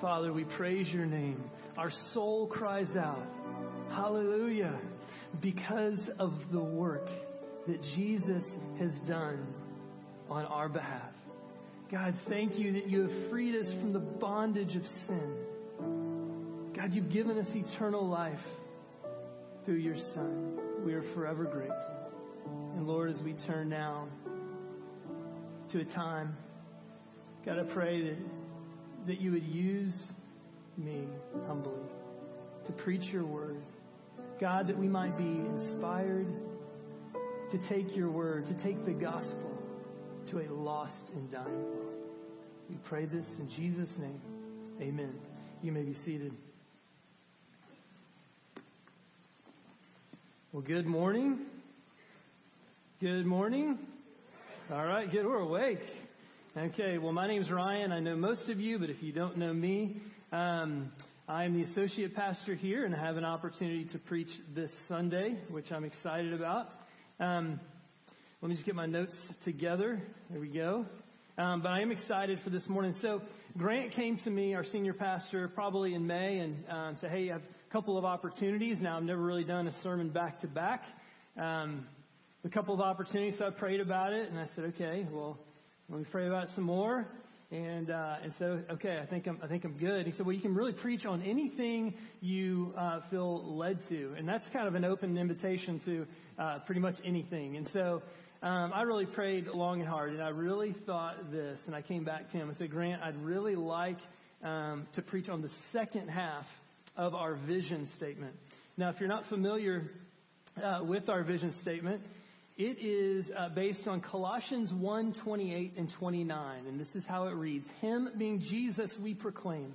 Father, we praise your name. Our soul cries out, Hallelujah, because of the work that Jesus has done on our behalf. God, thank you that you have freed us from the bondage of sin. God, you've given us eternal life through your Son. We are forever grateful. And Lord, as we turn now to a time, God, I pray that, that you would use me humbly to preach your word. God, that we might be inspired to take your word, to take the gospel to a lost and dying world. We pray this in Jesus' name. Amen. You may be seated. Well, good morning. Good morning. All right, good. We're awake. Okay, well, my name's Ryan. I know most of you, but if you don't know me, um, I'm the associate pastor here, and I have an opportunity to preach this Sunday, which I'm excited about. Um, let me just get my notes together. There we go. Um, but I am excited for this morning. So Grant came to me, our senior pastor, probably in May, and um, said, "Hey, I have a couple of opportunities. Now I've never really done a sermon back to back. A couple of opportunities, so I prayed about it, and I said, okay, well, let me pray about it some more. And uh, and so okay, I think I'm I think I'm good. He said, well, you can really preach on anything you uh, feel led to, and that's kind of an open invitation to uh, pretty much anything. And so um, I really prayed long and hard, and I really thought this, and I came back to him and said, Grant, I'd really like um, to preach on the second half of our vision statement. Now, if you're not familiar uh, with our vision statement, it is uh, based on Colossians 1, 28 and 29, and this is how it reads. Him being Jesus we proclaim,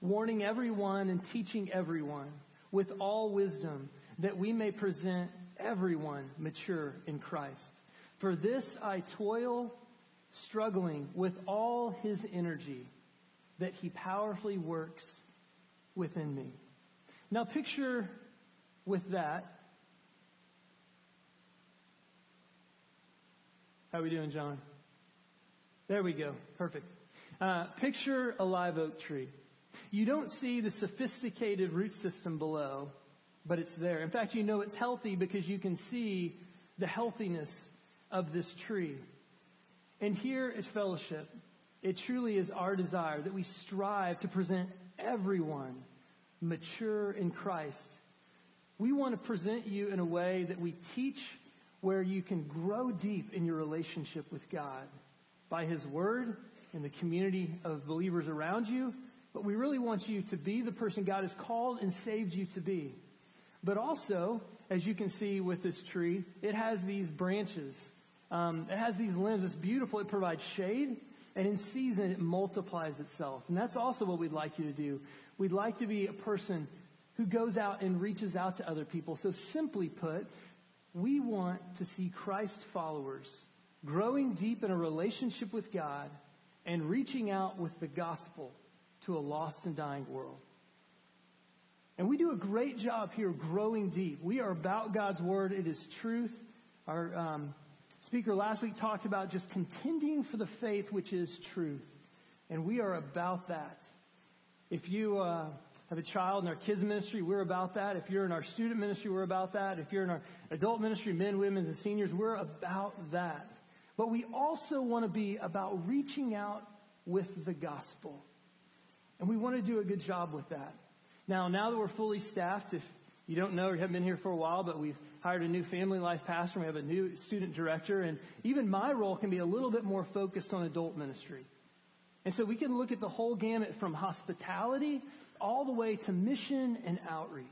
warning everyone and teaching everyone with all wisdom that we may present everyone mature in Christ. For this I toil, struggling with all his energy that he powerfully works within me. Now picture with that. How are we doing, John? There we go. Perfect. Uh, picture a live oak tree. You don't see the sophisticated root system below, but it's there. In fact, you know it's healthy because you can see the healthiness of this tree. And here at Fellowship, it truly is our desire that we strive to present everyone mature in Christ. We want to present you in a way that we teach where you can grow deep in your relationship with God by His Word and the community of believers around you. But we really want you to be the person God has called and saved you to be. But also, as you can see with this tree, it has these branches um, it has these limbs. It's beautiful. It provides shade. And in season, it multiplies itself. And that's also what we'd like you to do. We'd like to be a person who goes out and reaches out to other people. So simply put, we want to see Christ followers growing deep in a relationship with God and reaching out with the gospel to a lost and dying world. And we do a great job here growing deep. We are about God's word. It is truth. Our, um, speaker last week talked about just contending for the faith which is truth. And we are about that. If you uh, have a child in our kids ministry, we're about that. If you're in our student ministry, we're about that. If you're in our adult ministry, men, women, and seniors, we're about that. But we also want to be about reaching out with the gospel. And we want to do a good job with that. Now, now that we're fully staffed, if you don't know or you haven't been here for a while, but we've hired a new family life pastor. We have a new student director. And even my role can be a little bit more focused on adult ministry. And so we can look at the whole gamut from hospitality all the way to mission and outreach.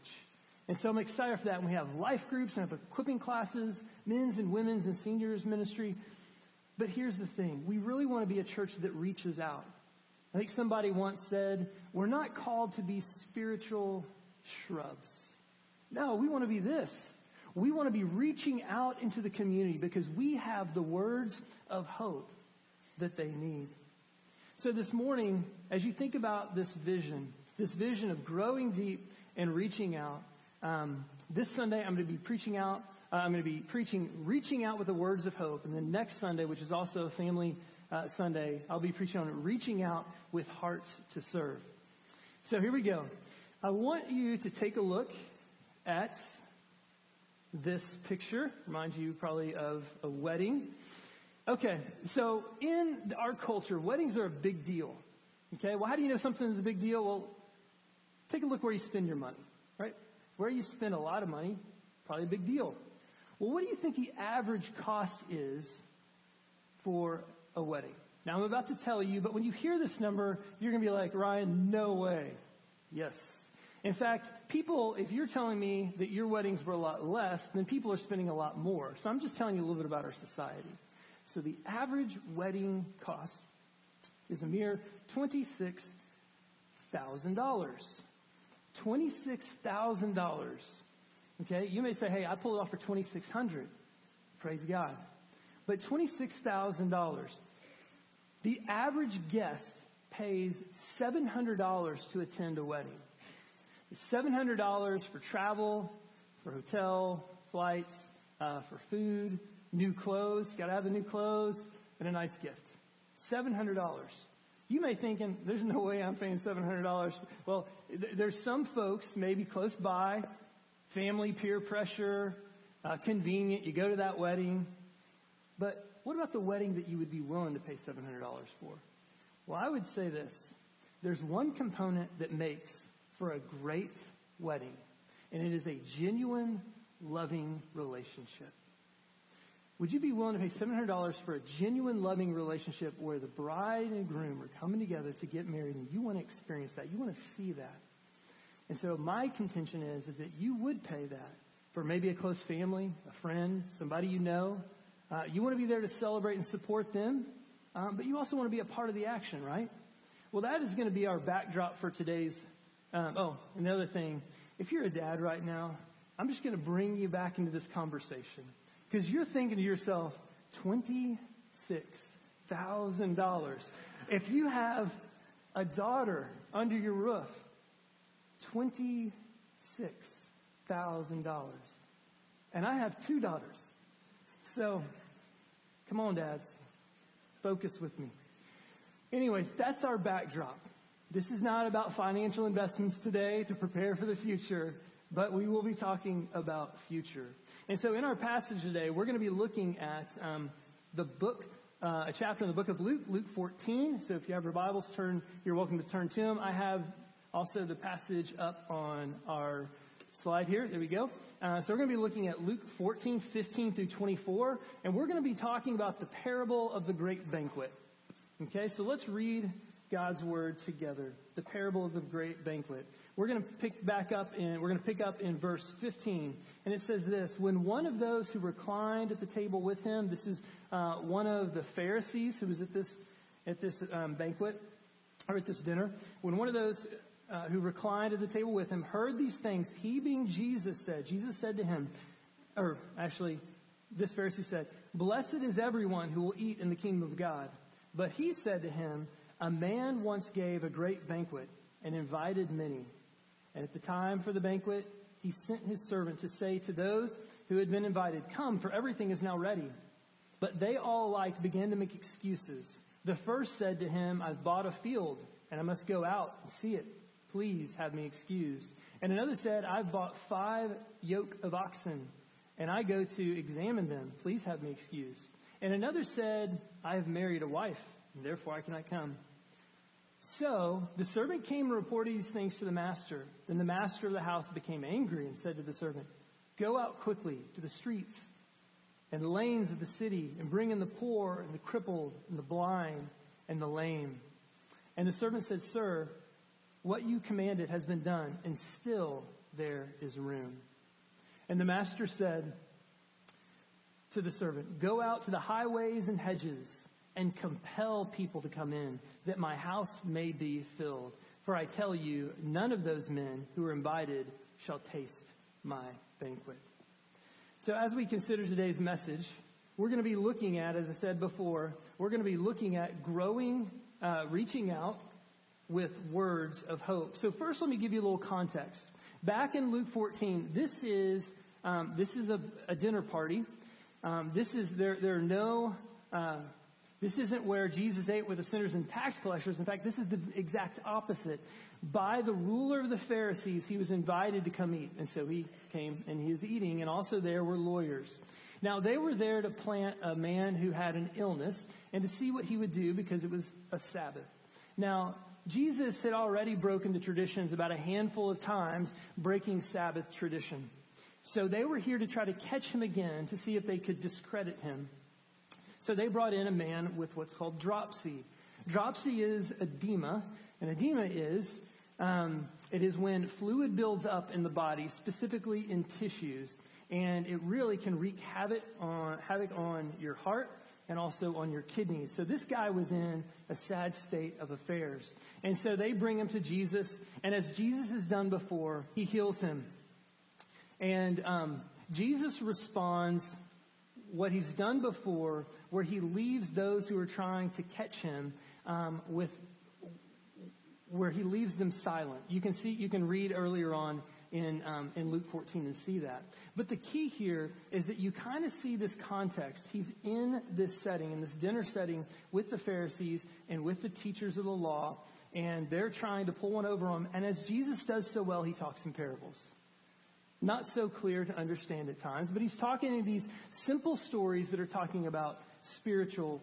And so I'm excited for that. And we have life groups and have equipping classes, men's and women's and seniors ministry. But here's the thing. We really want to be a church that reaches out. I think somebody once said, we're not called to be spiritual shrubs. No, we want to be this. We want to be reaching out into the community because we have the words of hope that they need. So this morning, as you think about this vision, this vision of growing deep and reaching out, um, this Sunday I'm going to be preaching out. Uh, I'm going to be preaching, reaching out with the words of hope, and then next Sunday, which is also a Family uh, Sunday, I'll be preaching on reaching out with hearts to serve. So here we go. I want you to take a look at this picture. Reminds you probably of a wedding. Okay, so in our culture, weddings are a big deal. Okay, well, how do you know something is a big deal? Well, take a look where you spend your money, right? Where you spend a lot of money, probably a big deal. Well, what do you think the average cost is for a wedding? Now I'm about to tell you, but when you hear this number, you're going to be like, Ryan, no way. Yes. In fact, people, if you're telling me that your weddings were a lot less, then people are spending a lot more. So I'm just telling you a little bit about our society. So the average wedding cost is a mere $26,000. $26,000. Okay, you may say, hey, I pulled it off for 2600 Praise God. But $26,000. The average guest pays $700 to attend a wedding. $700 for travel, for hotel, flights, uh, for food, new clothes. Got to have the new clothes and a nice gift. $700. You may thinking, there's no way I'm paying $700. Well, th- there's some folks maybe close by, family peer pressure, uh, convenient. You go to that wedding. But what about the wedding that you would be willing to pay $700 for? Well, I would say this. There's one component that makes for a great wedding, and it is a genuine, loving relationship. Would you be willing to pay $700 for a genuine, loving relationship where the bride and groom are coming together to get married and you want to experience that? You want to see that. And so my contention is, is that you would pay that for maybe a close family, a friend, somebody you know. Uh, you want to be there to celebrate and support them, um, but you also want to be a part of the action, right? Well, that is going to be our backdrop for today's. Um, oh, another thing. If you're a dad right now, I'm just going to bring you back into this conversation. Because you're thinking to yourself, $26,000. If you have a daughter under your roof, $26,000. And I have two daughters. So, come on, dads. Focus with me. Anyways, that's our backdrop. This is not about financial investments today to prepare for the future, but we will be talking about future. And so in our passage today, we're going to be looking at um, the book, uh, a chapter in the book of Luke, Luke 14. So if you have your Bibles, turn. You're welcome to turn to them. I have also the passage up on our slide here. There we go. Uh, so we're going to be looking at Luke 14, 15 through 24, and we're going to be talking about the parable of the great banquet. Okay, so let's read God's word together. The parable of the great banquet. We're going to pick back up in, we're going to pick up in verse 15. And it says this, when one of those who reclined at the table with him, this is, uh, one of the Pharisees who was at this, at this, um, banquet, or at this dinner, when one of those uh, who reclined at the table with him heard these things, he being Jesus said, Jesus said to him, or actually, this Pharisee said, blessed is everyone who will eat in the kingdom of God. But he said to him, a man once gave a great banquet and invited many. And at the time for the banquet, he sent his servant to say to those who had been invited, Come, for everything is now ready. But they all alike began to make excuses. The first said to him, I've bought a field, and I must go out and see it. Please have me excused. And another said, I've bought five yoke of oxen, and I go to examine them. Please have me excused. And another said, I have married a wife, and therefore I cannot come. So the servant came and reported these things to the master. Then the master of the house became angry and said to the servant, Go out quickly to the streets and lanes of the city and bring in the poor and the crippled and the blind and the lame. And the servant said, Sir, what you commanded has been done, and still there is room. And the master said to the servant, Go out to the highways and hedges and compel people to come in, that my house may be filled. For I tell you, none of those men who are invited shall taste my banquet. So as we consider today's message, we're going to be looking at, as I said before, we're going to be looking at growing, uh, reaching out with words of hope. So first, let me give you a little context. Back in Luke 14, this is um, this is a, a dinner party. Um, this is there. There are no uh, This isn't where Jesus ate with the sinners and tax collectors. In fact, this is the exact opposite. By the ruler of the Pharisees, he was invited to come eat. And so he came and he is eating. And also there were lawyers. Now they were there to plant a man who had an illness and to see what he would do because it was a Sabbath. Now, Jesus had already broken the traditions about a handful of times, breaking Sabbath tradition. So they were here to try to catch him again to see if they could discredit him. So they brought in a man with what's called dropsy. Dropsy is edema, and edema is um, it is when fluid builds up in the body, specifically in tissues, and it really can wreak havoc on havoc on your heart and also on your kidneys. So this guy was in a sad state of affairs. And so they bring him to Jesus, and as Jesus has done before, he heals him. And um, Jesus responds what he's done before, where he leaves those who are trying to catch him um, with where he leaves them silent. You can see, you can read earlier on in, um, in Luke 14 and see that. But the key here is that you kind of see this context. He's in this setting, in this dinner setting with the Pharisees and with the teachers of the law, and they're trying to pull one over him. And as Jesus does so well, he talks in parables. Not so clear to understand at times, but he's talking in these simple stories that are talking about spiritual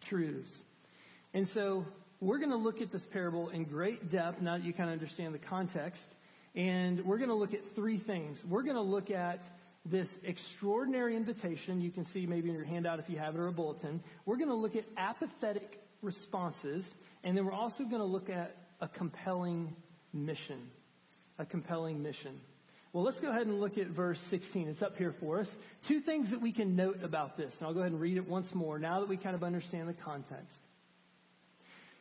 truths. And so we're going to look at this parable in great depth now that you kind of understand the context. And we're going to look at three things. We're going to look at this extraordinary invitation. You can see maybe in your handout if you have it or a bulletin. We're going to look at apathetic responses. And then we're also going to look at a compelling mission. A compelling mission. Well, let's go ahead and look at verse 16. It's up here for us. Two things that we can note about this. And I'll go ahead and read it once more now that we kind of understand the context.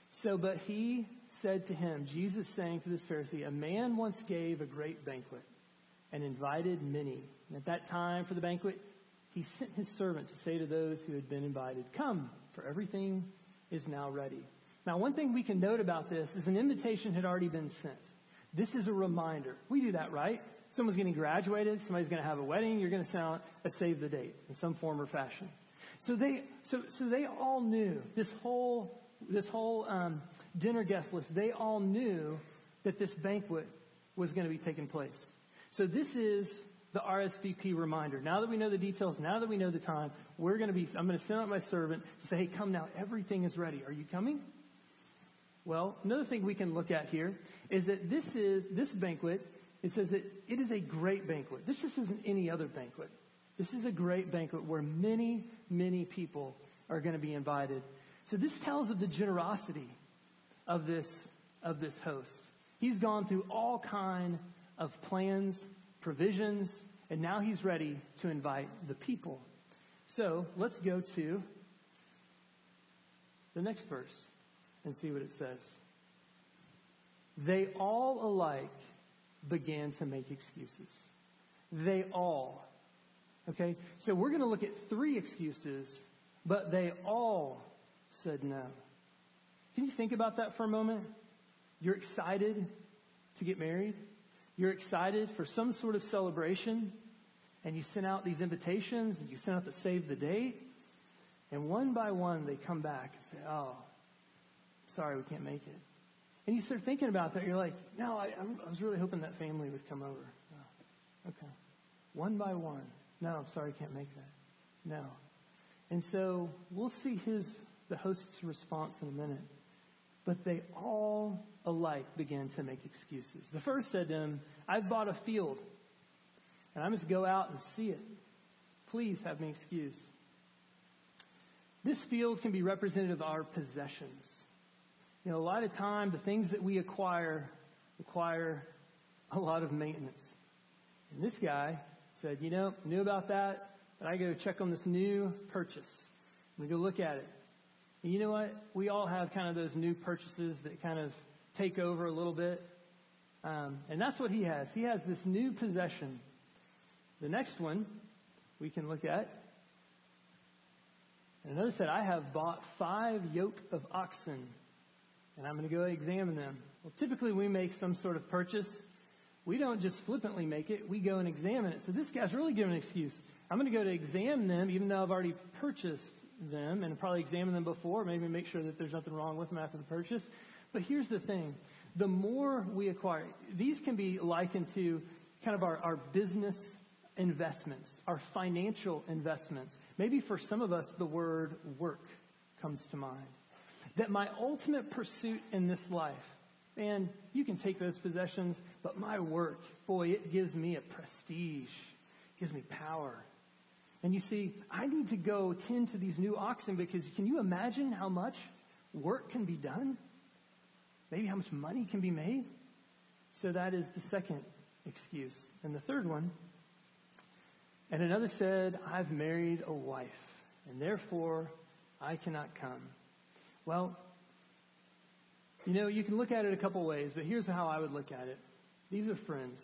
So, but he said to him, Jesus saying to this Pharisee, a man once gave a great banquet and invited many. And at that time for the banquet, he sent his servant to say to those who had been invited, come, for everything is now ready. Now, one thing we can note about this is an invitation had already been sent. This is a reminder. We do that, right? Someone's getting graduated, somebody's going to have a wedding, you're going to send a save the date in some form or fashion. So they, so, so they all knew this whole this whole um, dinner guest list, they all knew that this banquet was going to be taking place. So this is the RSVP reminder. Now that we know the details, now that we know the time, we're going to be, I'm going to send out my servant to say, hey, come now, everything is ready. Are you coming? Well, another thing we can look at here is that this is, this banquet, it says that it is a great banquet. This just isn't any other banquet. This is a great banquet where many, many people are going to be invited so this tells of the generosity of this, of this host. He's gone through all kind of plans, provisions, and now he's ready to invite the people. So let's go to the next verse and see what it says. They all alike began to make excuses. They all. Okay? So we're going to look at three excuses, but they all said no. Can you think about that for a moment? You're excited to get married. You're excited for some sort of celebration. And you send out these invitations and you send out the save the date. And one by one, they come back and say, Oh, sorry, we can't make it. And you start thinking about that. You're like, No, I, I was really hoping that family would come over. Oh, okay. One by one. No, I'm sorry, I can't make that. No. And so we'll see his the host's response in a minute. But they all alike began to make excuses. The first said to him, I've bought a field, and I must go out and see it. Please have me excused. This field can be representative of our possessions. You know, a lot of time, the things that we acquire require a lot of maintenance. And this guy said, you know, knew about that, but I go check on this new purchase. To go look at it. And you know what? We all have kind of those new purchases that kind of take over a little bit. Um, and that's what he has. He has this new possession. The next one we can look at. And notice that I have bought five yoke of oxen, and I'm going to go examine them. Well, typically we make some sort of purchase. We don't just flippantly make it, we go and examine it. So this guy's really giving an excuse. I'm going to go to examine them, even though I've already purchased them and probably examine them before, maybe make sure that there's nothing wrong with them after the purchase. But here's the thing. The more we acquire, these can be likened to kind of our, our business investments, our financial investments. Maybe for some of us, the word work comes to mind. That my ultimate pursuit in this life, and you can take those possessions, but my work, boy, it gives me a prestige, gives me power. And you see, I need to go tend to these new oxen because can you imagine how much work can be done? Maybe how much money can be made? So that is the second excuse. And the third one, and another said, I've married a wife, and therefore I cannot come. Well, you know, you can look at it a couple ways, but here's how I would look at it. These are friends.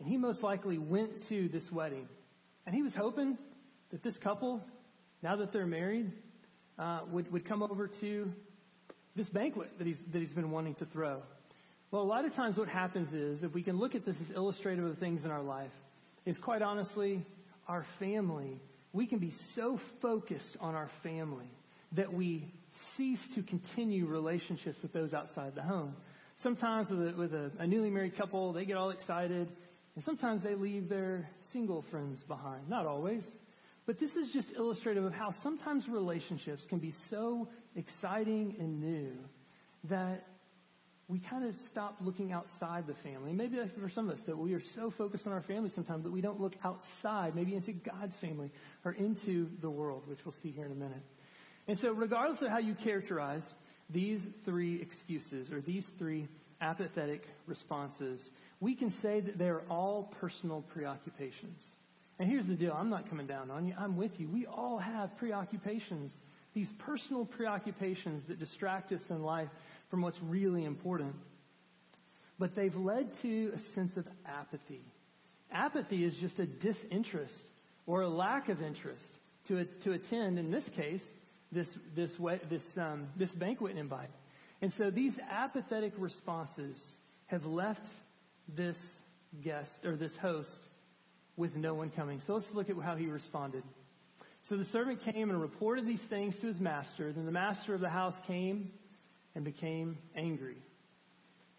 And he most likely went to this wedding. And he was hoping that this couple, now that they're married, uh, would, would come over to this banquet that he's, that he's been wanting to throw. Well, a lot of times what happens is, if we can look at this as illustrative of things in our life, is quite honestly, our family, we can be so focused on our family that we cease to continue relationships with those outside the home. Sometimes with, a, with a, a newly married couple, they get all excited, and sometimes they leave their single friends behind. Not always. But this is just illustrative of how sometimes relationships can be so exciting and new that we kind of stop looking outside the family. Maybe for some of us that we are so focused on our family sometimes that we don't look outside, maybe into God's family or into the world, which we'll see here in a minute. And so regardless of how you characterize these three excuses or these three apathetic responses, we can say that they're all personal preoccupations. And here's the deal. I'm not coming down on you. I'm with you. We all have preoccupations. These personal preoccupations that distract us in life from what's really important. But they've led to a sense of apathy. Apathy is just a disinterest or a lack of interest to, to attend, in this case, this, this, this, um, this banquet invite. And so these apathetic responses have left this guest or this host with no one coming. So let's look at how he responded. So the servant came and reported these things to his master. Then the master of the house came and became angry.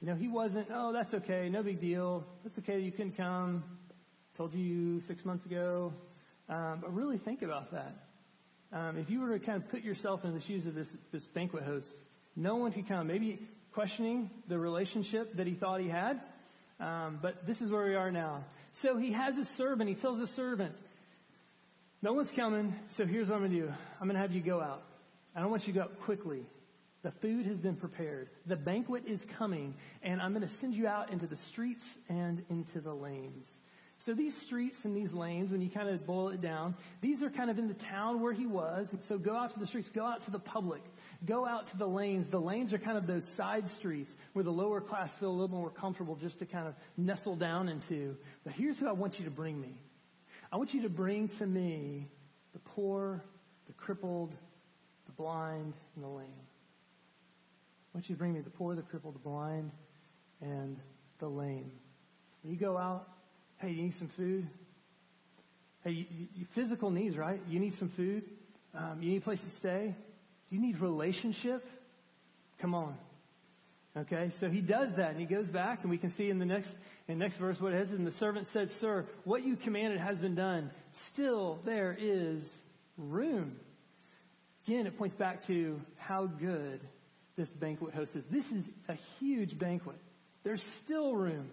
You know, he wasn't, oh, that's okay, no big deal. That's okay, you can come. Told you six months ago. Um, but really think about that. Um, if you were to kind of put yourself in the shoes of this, this banquet host, no one could come. Maybe questioning the relationship that he thought he had. Um, but this is where we are now. So he has a servant. He tells the servant, no one's coming, so here's what I'm going to do. I'm going to have you go out. I don't want you to go out quickly. The food has been prepared. The banquet is coming, and I'm going to send you out into the streets and into the lanes. So these streets and these lanes, when you kind of boil it down, these are kind of in the town where he was. And so go out to the streets, go out to the public, go out to the lanes. The lanes are kind of those side streets where the lower class feel a little more comfortable just to kind of nestle down into. But here's who I want you to bring me. I want you to bring to me the poor, the crippled, the blind, and the lame. I want you to bring me the poor, the crippled, the blind, and the lame. When you go out, Hey, you need some food? Hey, you, you, physical needs, right? You need some food. Um, you need a place to stay. You need relationship? Come on. Okay, so he does that and he goes back and we can see in the next, in the next verse what it is. And the servant said, Sir, what you commanded has been done. Still there is room. Again, it points back to how good this banquet host is. This is a huge banquet. There's still room.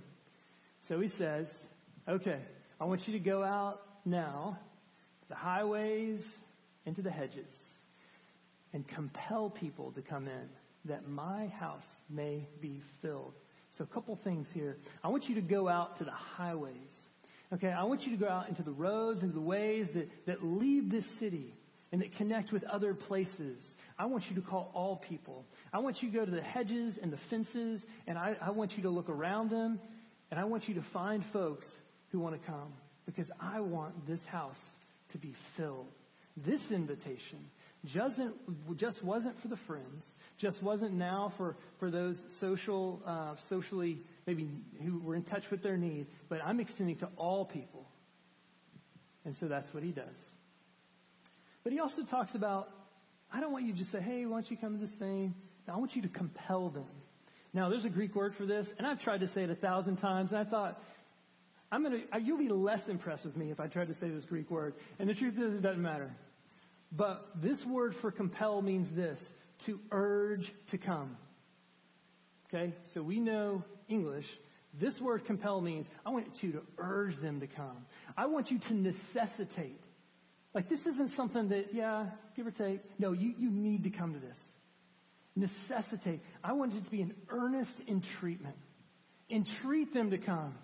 So he says, Okay, I want you to go out now to the highways into the hedges and compel people to come in that my house may be filled. So a couple things here. I want you to go out to the highways. Okay, I want you to go out into the roads, into the ways that, that leave this city and that connect with other places. I want you to call all people. I want you to go to the hedges and the fences, and I, I want you to look around them, and I want you to find folks who want to come because I want this house to be filled. This invitation just, just wasn't for the friends, just wasn't now for, for those social, uh, socially, maybe who were in touch with their need, but I'm extending to all people. And so that's what he does. But he also talks about, I don't want you to just say, hey, why don't you come to this thing? I want you to compel them. Now, there's a Greek word for this, and I've tried to say it a thousand times, and I thought, I'm gonna, uh, you'll be less impressed with me if I try to say this Greek word. And the truth is, it doesn't matter. But this word for compel means this, to urge to come. Okay? So we know English. This word compel means I want you to urge them to come. I want you to necessitate. Like this isn't something that, yeah, give or take. No, you, you need to come to this. Necessitate. I want it to be an earnest entreatment. Entreat them to come.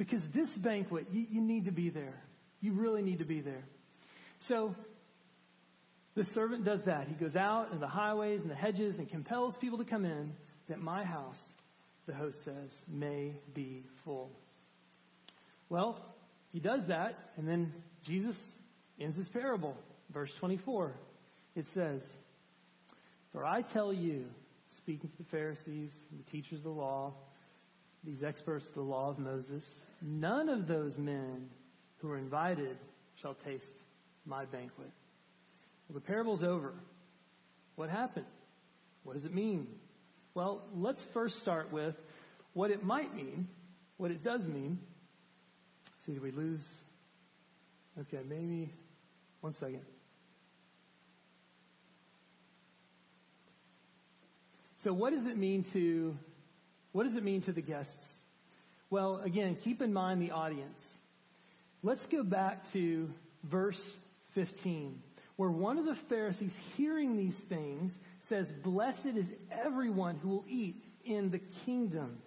Because this banquet, you, you need to be there. You really need to be there. So, the servant does that. He goes out in the highways and the hedges and compels people to come in that my house, the host says, may be full. Well, he does that, and then Jesus ends his parable. Verse 24. It says, For I tell you, speaking to the Pharisees, and the teachers of the law, these experts of the law of Moses, none of those men who are invited shall taste my banquet. Well, the parable's over. What happened? What does it mean? Well, let's first start with what it might mean, what it does mean. See, did we lose? Okay, maybe one second. So what does it mean to what does it mean to the guests? Well, again, keep in mind the audience. Let's go back to verse 15, where one of the Pharisees hearing these things says, Blessed is everyone who will eat in the kingdom.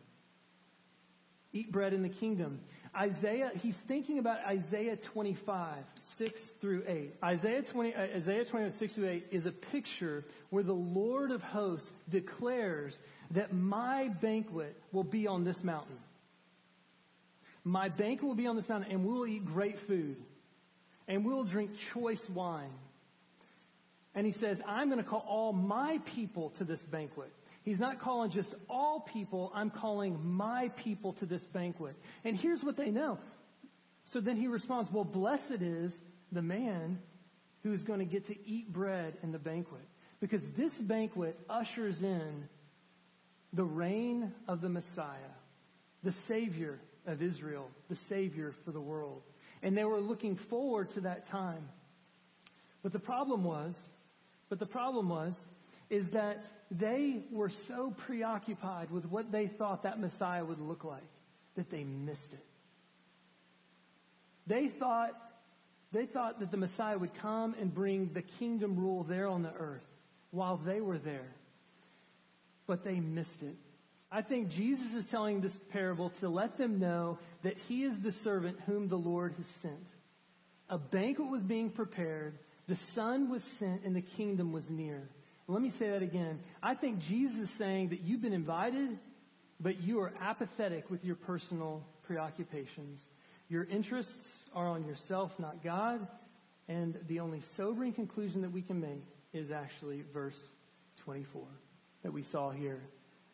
Eat bread in the kingdom. Isaiah, he's thinking about Isaiah 25, 6 through 8. Isaiah 20, uh, Isaiah 25, 6 through 8 is a picture where the Lord of hosts declares that my banquet will be on this mountain. My banquet will be on this mountain and we'll eat great food and we'll drink choice wine. And he says, I'm going to call all my people to this banquet. He's not calling just all people, I'm calling my people to this banquet. And here's what they know. So then he responds, well, blessed is the man who's going to get to eat bread in the banquet. Because this banquet ushers in the reign of the Messiah, the Savior of Israel, the Savior for the world. And they were looking forward to that time. But the problem was, but the problem was, is that they were so preoccupied with what they thought that Messiah would look like that they missed it. They thought, they thought that the Messiah would come and bring the kingdom rule there on the earth while they were there. But they missed it. I think Jesus is telling this parable to let them know that he is the servant whom the Lord has sent. A banquet was being prepared, the son was sent, and the kingdom was near. Let me say that again. I think Jesus is saying that you've been invited, but you are apathetic with your personal preoccupations. Your interests are on yourself, not God. And the only sobering conclusion that we can make is actually verse 24 that we saw here.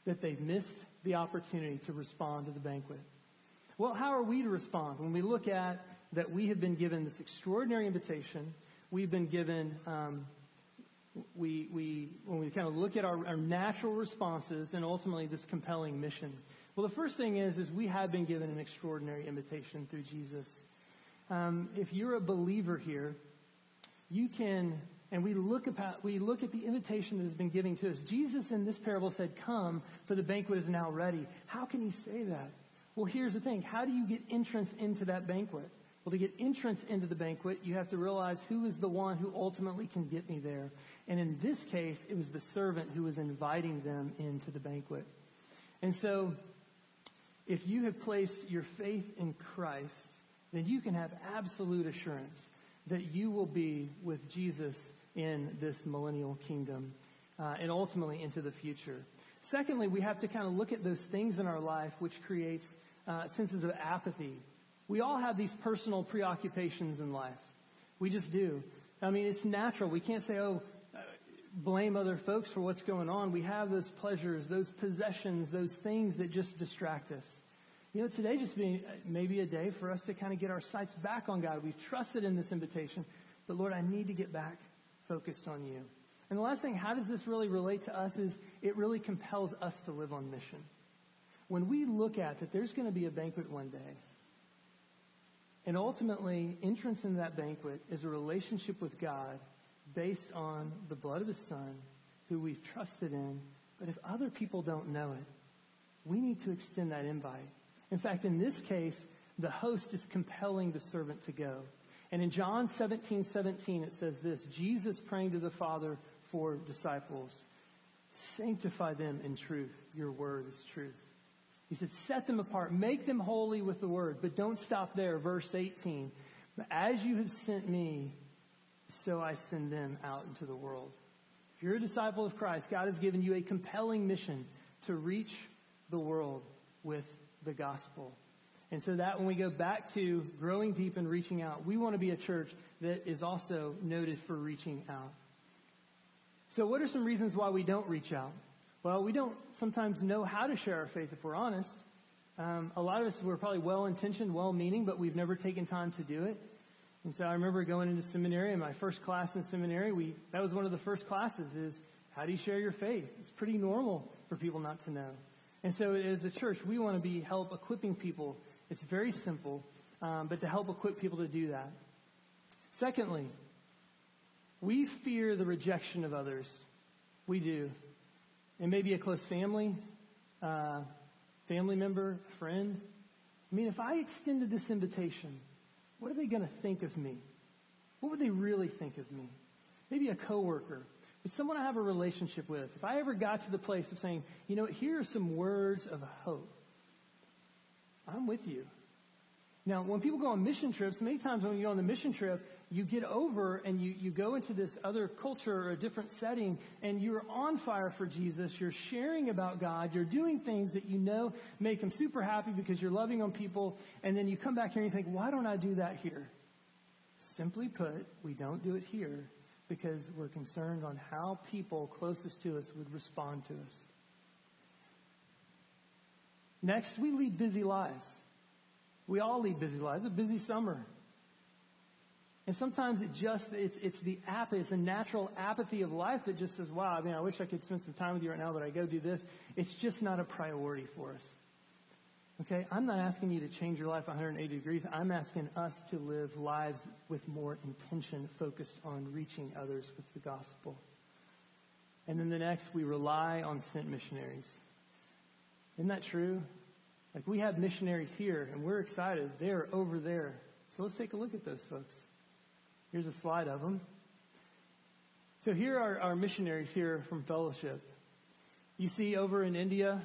That they've missed the opportunity to respond to the banquet. Well, how are we to respond? When we look at that we have been given this extraordinary invitation, we've been given um, we, we, when we kind of look at our, our natural responses and ultimately this compelling mission. Well, the first thing is, is we have been given an extraordinary invitation through Jesus. Um, if you're a believer here, you can, and we look about, we look at the invitation that has been given to us. Jesus in this parable said, "Come, for the banquet is now ready." How can he say that? Well, here's the thing: How do you get entrance into that banquet? Well, to get entrance into the banquet, you have to realize who is the one who ultimately can get me there. And in this case, it was the servant who was inviting them into the banquet. And so, if you have placed your faith in Christ, then you can have absolute assurance that you will be with Jesus in this millennial kingdom uh, and ultimately into the future. Secondly, we have to kind of look at those things in our life which creates uh, senses of apathy. We all have these personal preoccupations in life. We just do. I mean, it's natural. We can't say, oh, blame other folks for what's going on. We have those pleasures, those possessions, those things that just distract us. You know, today just being maybe a day for us to kind of get our sights back on God. We've trusted in this invitation, but Lord, I need to get back. focused on you. And the last thing, how does this really relate to us is it really compels us to live on mission. When we look at that there's going to be a banquet one day, and ultimately, entrance into that banquet is a relationship with God based on the blood of His Son, who we've trusted in. But if other people don't know it, we need to extend that invite. In fact, in this case, the host is compelling the servant to go. And in John 17, 17, it says this, Jesus praying to the Father for disciples, sanctify them in truth. Your word is truth. He said, set them apart, make them holy with the word, but don't stop there. Verse 18, as you have sent me, so I send them out into the world. If you're a disciple of Christ, God has given you a compelling mission to reach the world with the gospel. And so that when we go back to growing deep and reaching out, we want to be a church that is also noted for reaching out. So what are some reasons why we don't reach out? Well, we don't sometimes know how to share our faith if we're honest. Um, a lot of us were probably well intentioned, well meaning, but we've never taken time to do it. And so I remember going into seminary, and my first class in seminary, we that was one of the first classes is how do you share your faith? It's pretty normal for people not to know. And so as a church, we want to be help equipping people. It's very simple, um, but to help equip people to do that. Secondly, we fear the rejection of others. We do. It may be a close family, uh, family member, friend. I mean, if I extended this invitation, what are they going to think of me? What would they really think of me? Maybe a coworker, but someone I have a relationship with. If I ever got to the place of saying, you know, here are some words of hope, I'm with you. Now, when people go on mission trips, many times when you go on the mission trip, you get over and you, you go into this other culture or a different setting and you're on fire for Jesus. You're sharing about God. You're doing things that you know make him super happy because you're loving on people. And then you come back here and you think, why don't I do that here? Simply put, we don't do it here because we're concerned on how people closest to us would respond to us. Next, we lead busy lives. We all lead busy lives. It's a busy summer. And sometimes it just, it's, it's the app, it's a natural apathy of life that just says, wow, I mean, I wish I could spend some time with you right now, but I go do this. It's just not a priority for us. Okay? I'm not asking you to change your life 180 degrees. I'm asking us to live lives with more intention focused on reaching others with the gospel. And then the next, we rely on sent missionaries. Isn't that true? Like we have missionaries here and we're excited. They're over there. So let's take a look at those folks. Here's a slide of them. So here are our missionaries here from Fellowship. You see over in India,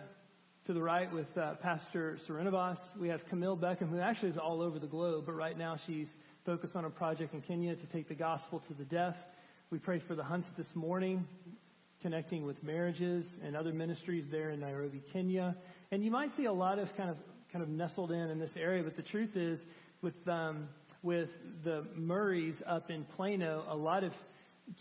to the right with uh, Pastor Serenabas, we have Camille Beckham, who actually is all over the globe, but right now she's focused on a project in Kenya to take the gospel to the deaf. We prayed for the hunts this morning, connecting with marriages and other ministries there in Nairobi, Kenya. And you might see a lot of kind of kind of nestled in in this area, but the truth is, with um, with the Murrays up in Plano, a lot of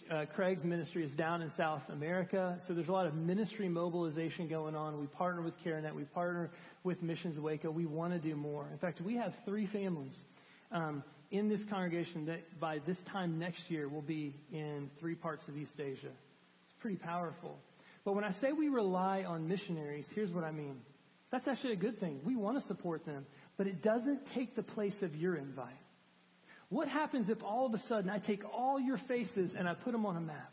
uh, Craig's ministry is down in South America, so there's a lot of ministry mobilization going on. We partner with CareNet, we partner with Missions Waco. We want to do more. In fact, we have three families um, in this congregation that by this time next year will be in three parts of East Asia. It's pretty powerful. But when I say we rely on missionaries, here's what I mean. That's actually a good thing. We want to support them, but it doesn't take the place of your invite. What happens if all of a sudden I take all your faces and I put them on a map?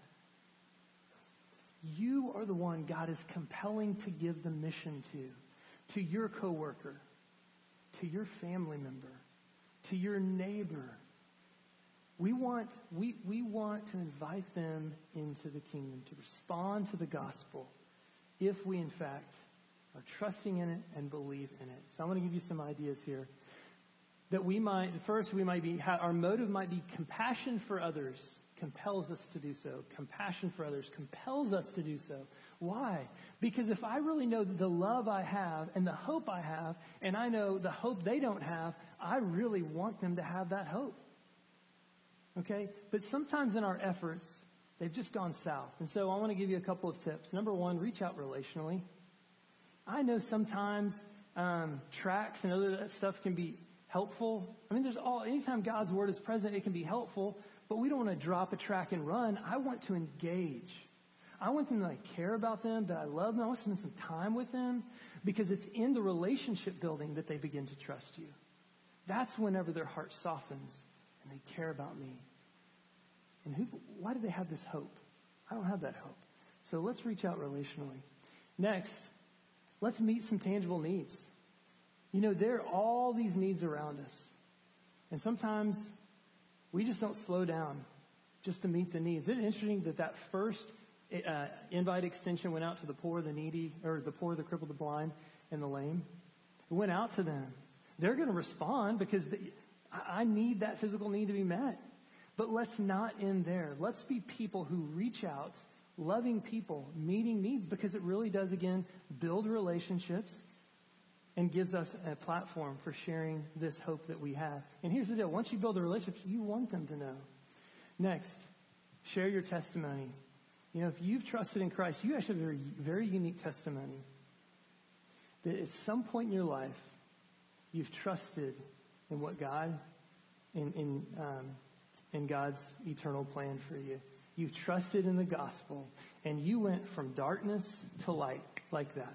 You are the one God is compelling to give the mission to, to your coworker, to your family member, to your neighbor. We want, we, we want to invite them into the kingdom, to respond to the gospel, if we in fact are trusting in it and believe in it. So I want to give you some ideas here that we might, first, we might be, our motive might be compassion for others compels us to do so. Compassion for others compels us to do so. Why? Because if I really know the love I have and the hope I have, and I know the hope they don't have, I really want them to have that hope. Okay? But sometimes in our efforts, they've just gone south. And so I want to give you a couple of tips. Number one, reach out relationally. I know sometimes um, tracts and other stuff can be helpful. I mean, there's all, anytime God's word is present, it can be helpful, but we don't want to drop a tract and run. I want to engage. I want them to like, care about them, that I love them. I want to spend some time with them because it's in the relationship building that they begin to trust you. That's whenever their heart softens and they care about me. And who, why do they have this hope? I don't have that hope. So let's reach out relationally. Next, let's meet some tangible needs. You know, there are all these needs around us. And sometimes we just don't slow down just to meet the needs. Isn't it interesting that that first uh, invite extension went out to the poor, the needy, or the poor, the crippled, the blind, and the lame? It went out to them. They're going to respond because the, I need that physical need to be met. But let's not end there. Let's be people who reach out, loving people, meeting needs, because it really does, again, build relationships and gives us a platform for sharing this hope that we have. And here's the deal. Once you build a relationship, you want them to know. Next, share your testimony. You know, if you've trusted in Christ, you actually have a very, very unique testimony. That at some point in your life, you've trusted in what God, in, in, um, in God's eternal plan for you. You've trusted in the gospel, and you went from darkness to light like that.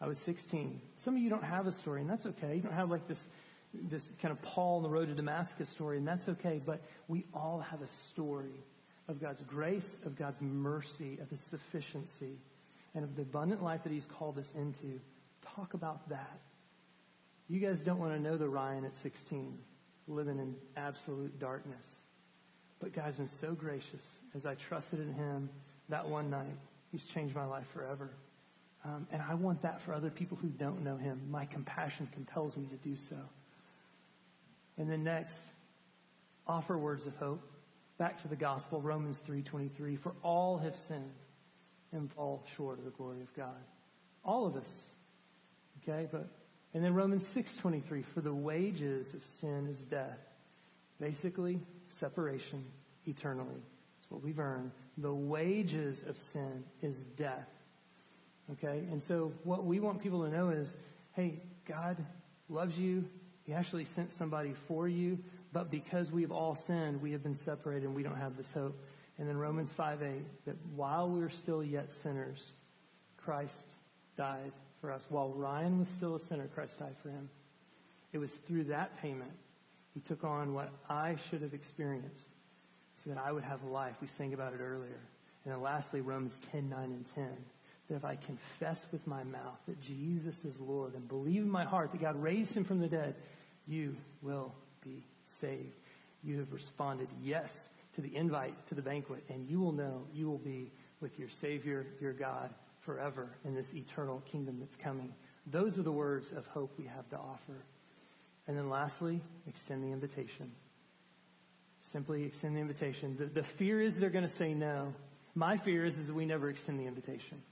I was 16. Some of you don't have a story, and that's okay. You don't have like this, this kind of Paul on the road to Damascus story, and that's okay. But we all have a story of God's grace, of God's mercy, of His sufficiency, and of the abundant life that He's called us into. Talk about that. You guys don't want to know the Ryan at 16, living in absolute darkness. But God's been so gracious as I trusted in Him that one night. He's changed my life forever. Um, and I want that for other people who don't know him. My compassion compels me to do so. And then next, offer words of hope. Back to the gospel, Romans 3.23. For all have sinned and fall short of the glory of God. All of us. Okay, but, and then Romans 6.23. For the wages of sin is death. Basically, separation eternally. That's what we've earned. The wages of sin is death. Okay? And so what we want people to know is, hey, God loves you. He actually sent somebody for you. But because we've all sinned, we have been separated and we don't have this hope. And then Romans 5 8, that while we are still yet sinners, Christ died for us. While Ryan was still a sinner, Christ died for him. It was through that payment he took on what I should have experienced so that I would have life. We sang about it earlier. And then lastly, Romans 10 9 and 10 that if I confess with my mouth that Jesus is Lord and believe in my heart that God raised him from the dead, you will be saved. You have responded yes to the invite to the banquet, and you will know you will be with your Savior, your God, forever in this eternal kingdom that's coming. Those are the words of hope we have to offer. And then lastly, extend the invitation. Simply extend the invitation. The, the fear is they're going to say no. My fear is, is we never extend the invitation.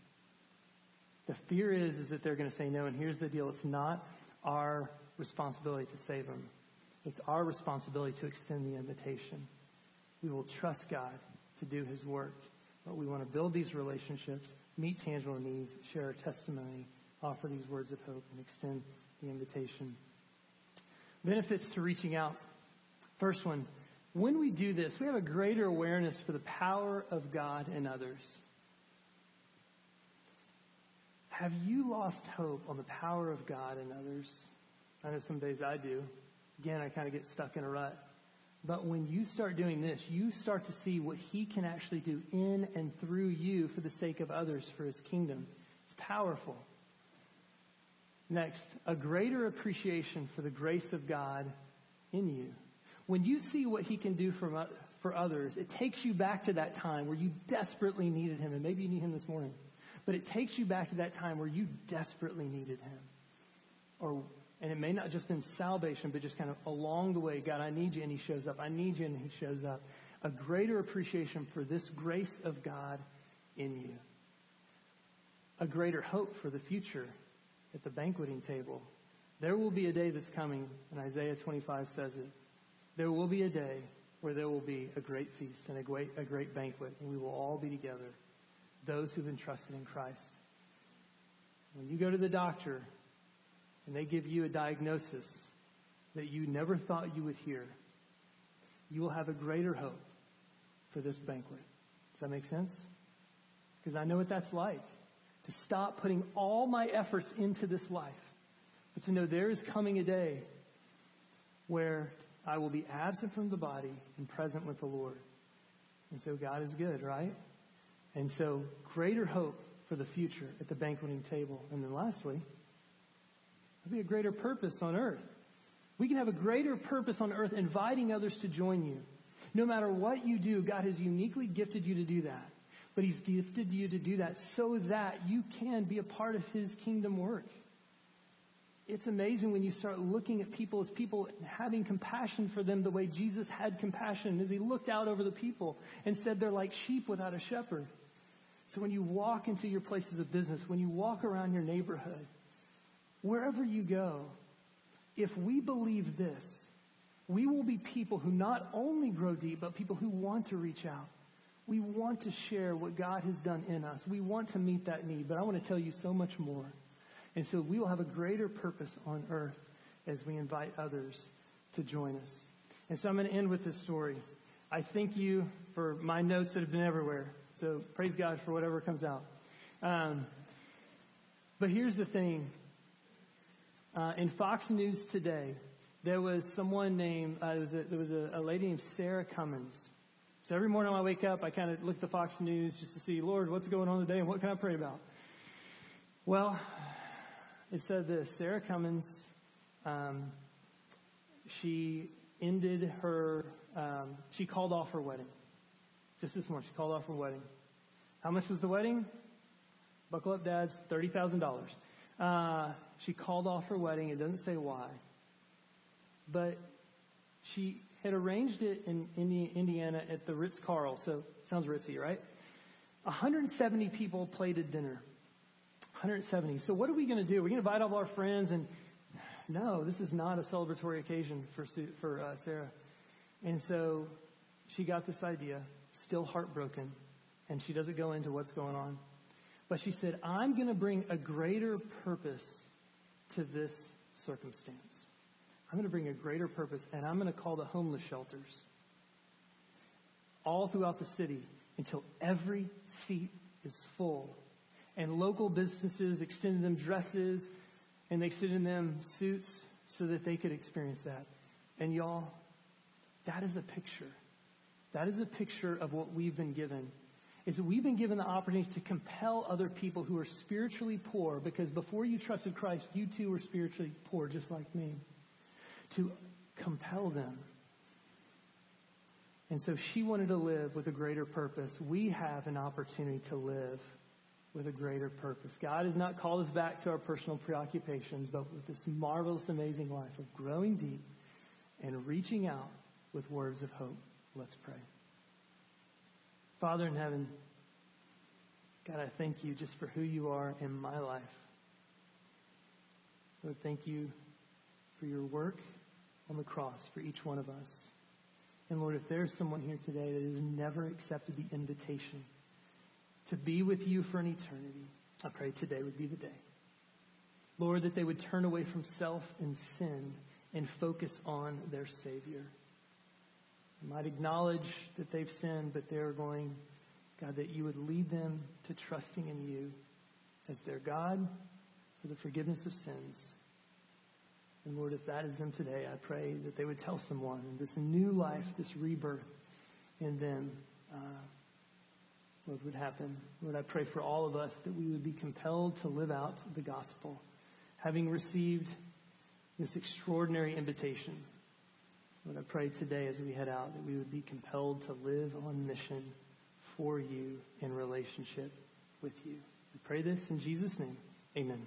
The fear is, is that they're going to say no. And here's the deal. It's not our responsibility to save them. It's our responsibility to extend the invitation. We will trust God to do his work. But we want to build these relationships, meet tangible needs, share our testimony, offer these words of hope, and extend the invitation. Benefits to reaching out. First one, when we do this, we have a greater awareness for the power of God in others. Have you lost hope on the power of God in others? I know some days I do. Again, I kind of get stuck in a rut. But when you start doing this, you start to see what He can actually do in and through you for the sake of others, for His kingdom. It's powerful. Next, a greater appreciation for the grace of God in you. When you see what He can do for, for others, it takes you back to that time where you desperately needed Him, and maybe you need Him this morning. But it takes you back to that time where you desperately needed him. Or, and it may not just been salvation, but just kind of along the way, God, I need you, and he shows up. I need you, and he shows up. A greater appreciation for this grace of God in you. A greater hope for the future at the banqueting table. There will be a day that's coming, and Isaiah 25 says it. There will be a day where there will be a great feast and a great, a great banquet, and we will all be together those who've entrusted in Christ. When you go to the doctor and they give you a diagnosis that you never thought you would hear, you will have a greater hope for this banquet. Does that make sense? Because I know what that's like to stop putting all my efforts into this life, but to know there is coming a day where I will be absent from the body and present with the Lord. And so God is good, right? And so greater hope for the future at the banqueting table. And then lastly, there'll be a greater purpose on earth. We can have a greater purpose on earth inviting others to join you. No matter what you do, God has uniquely gifted you to do that. But He's gifted you to do that so that you can be a part of His kingdom work. It's amazing when you start looking at people as people having compassion for them the way Jesus had compassion as He looked out over the people and said they're like sheep without a shepherd. So when you walk into your places of business, when you walk around your neighborhood, wherever you go, if we believe this, we will be people who not only grow deep, but people who want to reach out. We want to share what God has done in us. We want to meet that need, but I want to tell you so much more. And so we will have a greater purpose on earth as we invite others to join us. And so I'm going to end with this story. I thank you for my notes that have been everywhere. So praise God for whatever comes out. Um, but here's the thing. Uh, in Fox News today, there was someone named, uh, there was, a, there was a, a, lady named Sarah Cummins. So every morning when I wake up, I kind of look at the Fox News just to see, Lord, what's going on today and what can I pray about? Well, it said this Sarah Cummins, um, she ended her, um, she called off her wedding. Just this morning, she called off her wedding. How much was the wedding? Buckle up, dads, $30,000. Uh, she called off her wedding. It doesn't say why. But she had arranged it in Indiana at the Ritz Carl. So sounds ritzy, right? 170 people plated dinner. 170. So what are we going to do? We're going to invite all our friends and no, this is not a celebratory occasion for, for uh, Sarah. And so she got this idea, still heartbroken, and she doesn't go into what's going on. But she said, I'm going to bring a greater purpose to this circumstance. I'm going to bring a greater purpose, and I'm going to call the homeless shelters all throughout the city until every seat is full. And local businesses extended them dresses and they extended them suits so that they could experience that. And y'all, that is a picture. That is a picture of what we've been given is that we've been given the opportunity to compel other people who are spiritually poor, because before you trusted Christ, you too were spiritually poor, just like me, to compel them. And so she wanted to live with a greater purpose. We have an opportunity to live with a greater purpose. God has not called us back to our personal preoccupations, but with this marvelous, amazing life of growing deep and reaching out with words of hope. Let's pray. Father in heaven, God, I thank you just for who you are in my life. Lord, thank you for your work on the cross for each one of us. And Lord, if there's someone here today that has never accepted the invitation to be with you for an eternity, I pray today would be the day. Lord, that they would turn away from self and sin and focus on their Savior might acknowledge that they've sinned, but they're going, God, that you would lead them to trusting in you as their God for the forgiveness of sins. And Lord, if that is them today, I pray that they would tell someone this new life, this rebirth in them, uh, Lord, would happen. Lord, I pray for all of us that we would be compelled to live out the gospel, having received this extraordinary invitation I pray today as we head out that we would be compelled to live on mission for you in relationship with you. We pray this in Jesus' name. Amen.